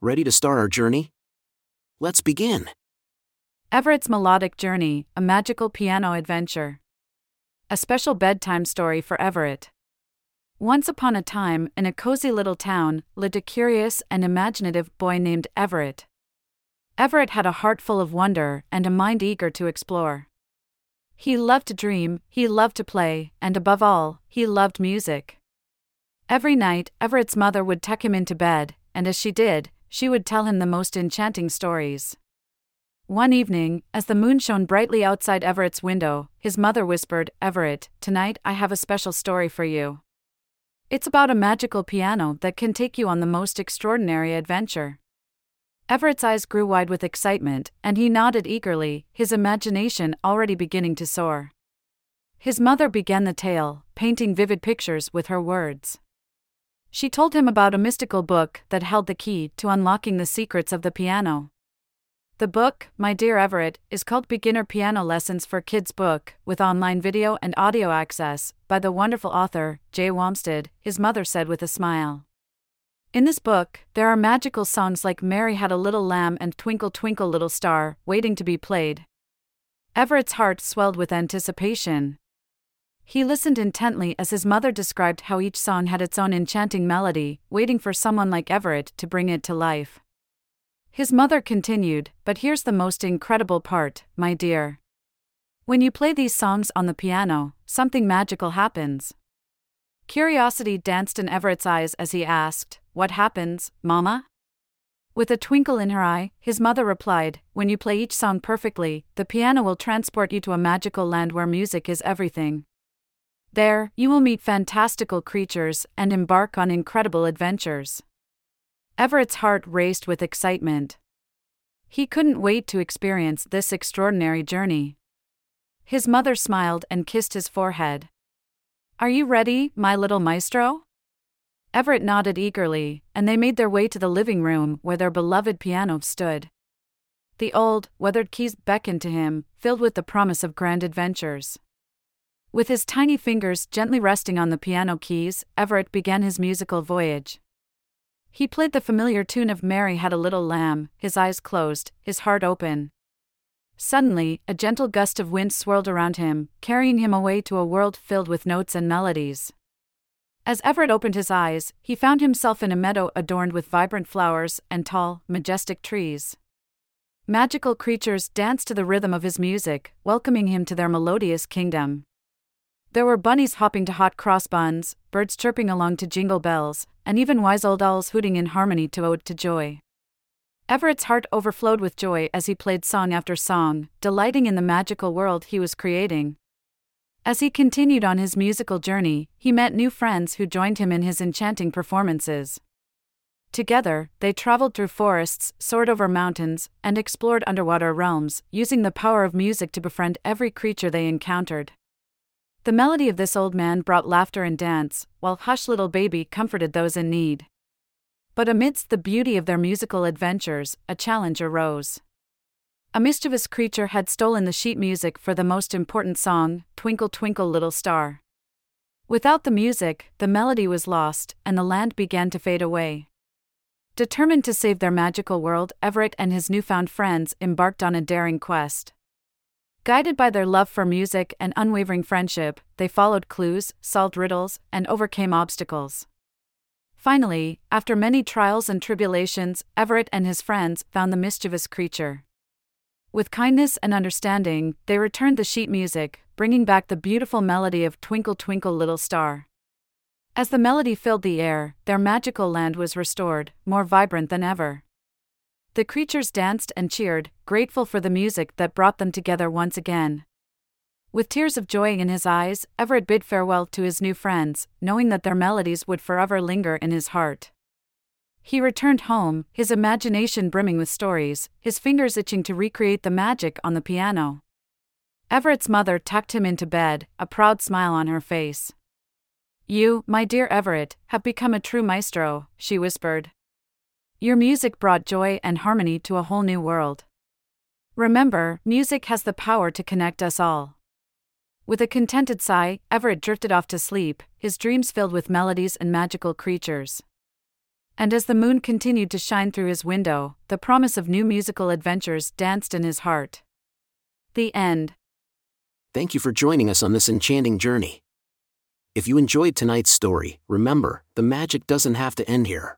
Ready to start our journey? Let's begin. Everett's Melodic Journey A Magical Piano Adventure. A special bedtime story for Everett. Once upon a time, in a cozy little town, lived a curious and imaginative boy named Everett. Everett had a heart full of wonder and a mind eager to explore. He loved to dream, he loved to play, and above all, he loved music. Every night, Everett's mother would tuck him into bed, and as she did, she would tell him the most enchanting stories. One evening, as the moon shone brightly outside Everett's window, his mother whispered, Everett, tonight I have a special story for you. It's about a magical piano that can take you on the most extraordinary adventure. Everett's eyes grew wide with excitement, and he nodded eagerly, his imagination already beginning to soar. His mother began the tale, painting vivid pictures with her words. She told him about a mystical book that held the key to unlocking the secrets of the piano. The book, my dear Everett, is called Beginner Piano Lessons for Kids Book, with online video and audio access, by the wonderful author, Jay Wamstead, his mother said with a smile. In this book, there are magical songs like Mary Had a Little Lamb and Twinkle Twinkle Little Star, waiting to be played. Everett's heart swelled with anticipation. He listened intently as his mother described how each song had its own enchanting melody, waiting for someone like Everett to bring it to life. His mother continued, But here's the most incredible part, my dear. When you play these songs on the piano, something magical happens. Curiosity danced in Everett's eyes as he asked, what happens, Mama? With a twinkle in her eye, his mother replied, When you play each song perfectly, the piano will transport you to a magical land where music is everything. There, you will meet fantastical creatures and embark on incredible adventures. Everett's heart raced with excitement. He couldn't wait to experience this extraordinary journey. His mother smiled and kissed his forehead. Are you ready, my little maestro? Everett nodded eagerly, and they made their way to the living room where their beloved piano stood. The old, weathered keys beckoned to him, filled with the promise of grand adventures. With his tiny fingers gently resting on the piano keys, Everett began his musical voyage. He played the familiar tune of Mary Had a Little Lamb, his eyes closed, his heart open. Suddenly, a gentle gust of wind swirled around him, carrying him away to a world filled with notes and melodies. As Everett opened his eyes, he found himself in a meadow adorned with vibrant flowers and tall, majestic trees. Magical creatures danced to the rhythm of his music, welcoming him to their melodious kingdom. There were bunnies hopping to hot cross buns, birds chirping along to jingle bells, and even wise old owls hooting in harmony to Ode to Joy. Everett's heart overflowed with joy as he played song after song, delighting in the magical world he was creating. As he continued on his musical journey, he met new friends who joined him in his enchanting performances. Together, they traveled through forests, soared over mountains, and explored underwater realms, using the power of music to befriend every creature they encountered. The melody of this old man brought laughter and dance, while Hush Little Baby comforted those in need. But amidst the beauty of their musical adventures, a challenge arose. A mischievous creature had stolen the sheet music for the most important song, Twinkle Twinkle Little Star. Without the music, the melody was lost, and the land began to fade away. Determined to save their magical world, Everett and his newfound friends embarked on a daring quest. Guided by their love for music and unwavering friendship, they followed clues, solved riddles, and overcame obstacles. Finally, after many trials and tribulations, Everett and his friends found the mischievous creature. With kindness and understanding, they returned the sheet music, bringing back the beautiful melody of Twinkle Twinkle Little Star. As the melody filled the air, their magical land was restored, more vibrant than ever. The creatures danced and cheered, grateful for the music that brought them together once again. With tears of joy in his eyes, Everett bid farewell to his new friends, knowing that their melodies would forever linger in his heart. He returned home, his imagination brimming with stories, his fingers itching to recreate the magic on the piano. Everett's mother tucked him into bed, a proud smile on her face. You, my dear Everett, have become a true maestro, she whispered. Your music brought joy and harmony to a whole new world. Remember, music has the power to connect us all. With a contented sigh, Everett drifted off to sleep, his dreams filled with melodies and magical creatures. And as the moon continued to shine through his window, the promise of new musical adventures danced in his heart. The end. Thank you for joining us on this enchanting journey. If you enjoyed tonight's story, remember, the magic doesn't have to end here.